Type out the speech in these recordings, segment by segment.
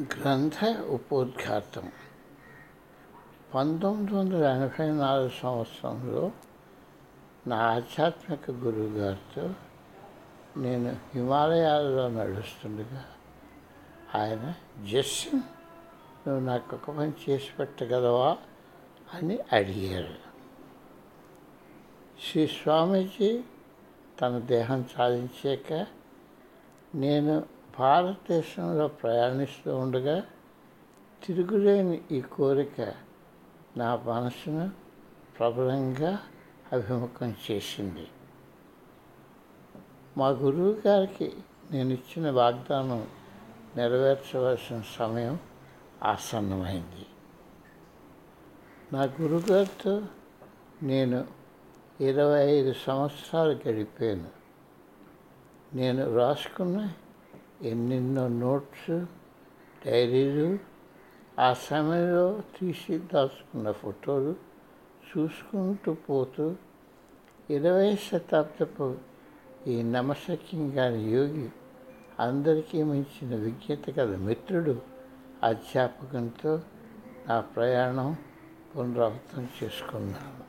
గ్రంథ ఉపోద్ఘాతం. పంతొమ్మిది వందల ఎనభై నాలుగు సంవత్సరంలో నా ఆధ్యాత్మిక గురువు గారితో నేను హిమాలయాలలో నడుస్తుండగా ఆయన జస్టిన్ నువ్వు నాకు ఒక పని చేసి పెట్టగలవా? అని అడిగారు. శ్రీ స్వామీజీ తన దేహం సాధించాక నేను భారతదేశంలో ప్రయాణిస్తూ ఉండగా తిరుగులేని ఈ కోరిక నా మనసును ప్రబలంగా అభిముఖం చేసింది. మా గురువు గారికి నేను ఇచ్చిన వాగ్దానం నెరవేర్చవలసిన సమయం ఆసన్నమైంది. నా గురుగారితో నేను ఇరవై ఐదు సంవత్సరాలు గడిపాను. నేను రాసుకున్న ఎన్నెన్నో నోట్స్ డైరీలు ఆ సమయంలో తీసి దాచుకున్న ఫోటోలు చూసుకుంటూ పోతూ ఇరవై శతాబ్దపు ఈ నమశక్యం గారి యోగి అందరికీ మించిన విజ్ఞత గల మిత్రుడు అధ్యాపకంతో నా ప్రయాణం పునరావృతం చేసుకున్నాను.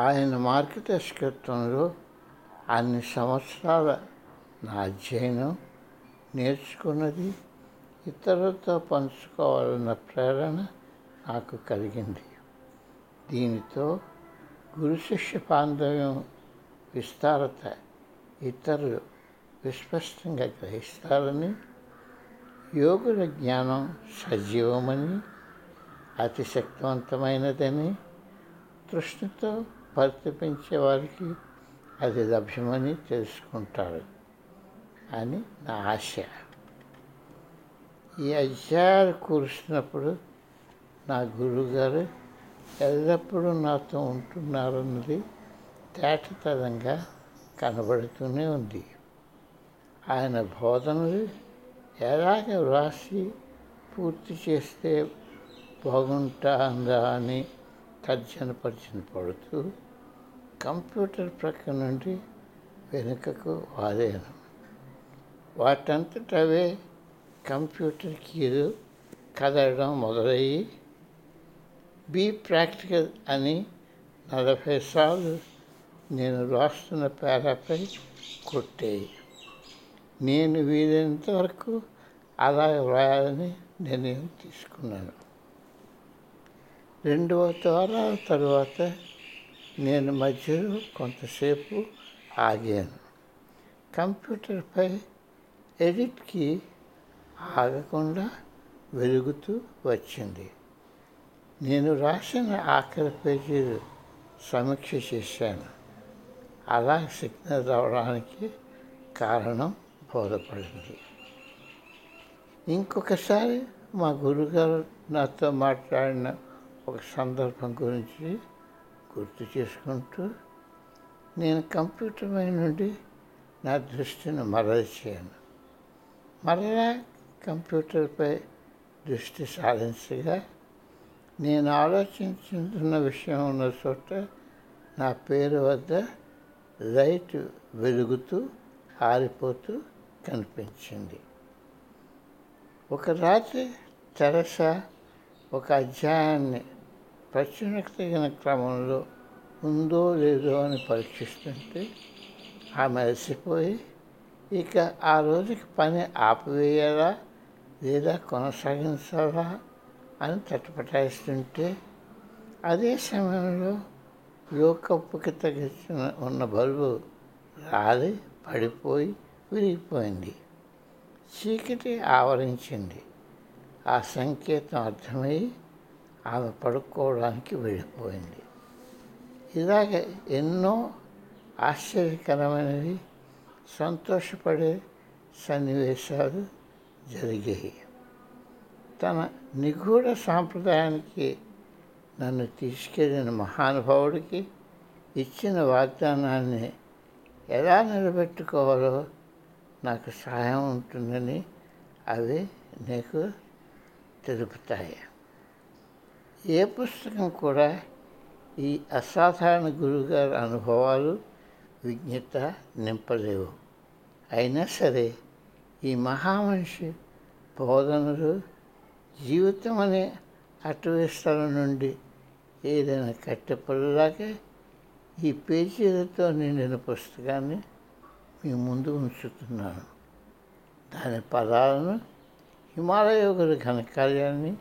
ఆయన మార్గదర్శకత్వంలో అన్ని సంవత్సరాల నా అధ్యయనం నేర్చుకున్నది ఇతరులతో పంచుకోవాలన్న ప్రేరణ నాకు కలిగింది. దీనితో గురు శిష్య బాంధవ్యం విస్తారత ఇతరులు విస్పష్టంగా గ్రహిస్తారని యోగుల జ్ఞానం సజీవమని అతి శక్తివంతమైనదని తృష్ణతో పరితపించే వారికి అది లభ్యమని తెలుసుకుంటారు. అని నా ఆశ. ఈ అధ్యాయాలు కూర్చున్నప్పుడు నా గురువుగారు ఎల్లప్పుడూ నాతో ఉంటున్నారన్నది తేటతరంగా కనబడుతూనే ఉంది. ఆయన బోధనలు ఎలాగ వ్రాసి పూర్తి చేస్తే బాగుంటుందా అని తర్జనపరిచిన పడుతూ కంప్యూటర్ ప్రక్క నుండి వెనుకకు వాలేను వాటంతటవే కంప్యూటర్ కీలు కదలడం మొదలయ్యి బీ ప్రాక్టికల్ అని నలభై సార్లు నేను రాస్తున్న పేరాపై కొట్టేయి. నేను వీలైనంత వరకు అలా వ్రాయాలని నిర్ణయం తీసుకున్నాను. రెండవ వారాల తర్వాత నేను మధ్యలో కొంతసేపు ఆగాను. కంప్యూటర్పై ఎడిట్కి ఆగకుండా వెలుగుతూ వచ్చింది. నేను రాసిన ఆఖరి పేజీలు సమీక్ష చేశాను. అలా సిగ్నల్ రావడానికి కారణం బోధపడింది. ఇంకొకసారి మా గురుగారు నాతో మాట్లాడిన ఒక సందర్భం గురించి గుర్తు చేసుకుంటూ నేను కంప్యూటర్ మీద నుండి నా దృష్టిని మరల్చాను. మరలా కంప్యూటర్పై దృష్టి సాధించగా నేను ఆలోచించుతున్న విషయం ఉన్న చోట నా పేరు వద్ద లైట్ వెలుగుతూ ఆరిపోతూ కనిపించింది. ఒక రాత్రి తెరసా ఒక అధ్యాయాన్ని ప్రచురణకు క్రమంలో ఉందో లేదో అని పరీక్షిస్తుంటే ఆమె అలసిపోయి ఇక ఆ రోజుకి పని ఆపివేయాలా లేదా కొనసాగించాలా అని తటపటాయిస్తుంటే అదే సమయంలో లోకప్పుకి తగ్గించిన ఉన్న బల్బు రాలి పడిపోయి విరిగిపోయింది. చీకటి ఆవరించింది. ఆ సంకేతం అర్థమై ఆమె పడుకోవడానికి వెళ్ళిపోయింది. ఇలాగ ఎన్నో ఆశ్చర్యకరమైనవి సంతోషపడే సన్నివేశాలు జరిగాయి. తన నిగూఢ సాంప్రదాయానికి నన్ను తీసుకెళ్ళిన మహానుభావుడికి ఇచ్చిన వాగ్దానాన్ని ఎలా నిలబెట్టుకోవాలో నాకు సహాయం ఉంటుందని అవి నీకు తెలుపుతాయి. ఏ పుస్తకం కూడా ఈ అసాధారణ గురువుగారి అనుభవాలు విజ్ఞత నింపలేవు. అయినా సరే ఈ మహామనిషి బోధనలు జీవితం అనే అటవీ స్థలం నుండి ఏదైనా కట్టెపల్లాగే ఈ పేజీలతో నిండిన పుస్తకాన్ని మీ ముందు ఉంచుతున్నాను. దాని పదాలను హిమాలయోగుల ఘనకార్యాన్ని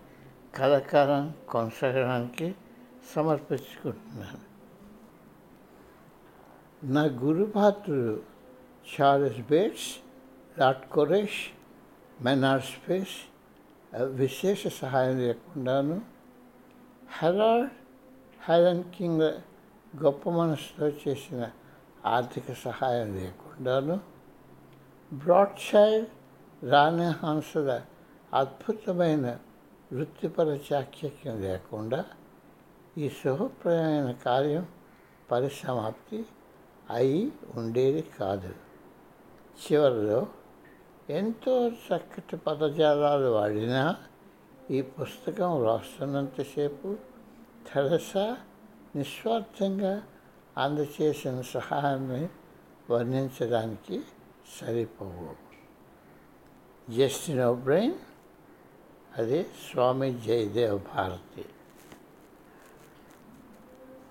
కలకాలం కొనసాగడానికి సమర్పించుకుంటున్నాను. నా గురుపాత్రుడు చార్లెస్ బేట్స్ లాట్ కొరేష్ మెనార్ స్పేస్ విశేష సహాయం లేకుండాను హెరాల్డ్ హైలన్ కింగ్ గొప్ప మనసుతో చేసిన ఆర్థిక సహాయం లేకుండాను బ్రాడ్షైర్ రాణి హంసల అద్భుతమైన వృత్తిపర చాఖ్యక్యం లేకుండా ఈ శుభప్రయమైన కార్యం పరిసమాప్తి అయి ఉండేది కాదు. చివరిలో ఎంతో చక్కటి పదజాలాలు వాడినా ఈ పుస్తకం రాస్తున్నంతసేపు తెరసా నిస్వార్థంగా అందచేసిన సహాయాన్ని వర్ణించడానికి సరిపోవు. జస్టిన్ బ్రెయిన్ అదే స్వామి జయదేవ్ భారతి.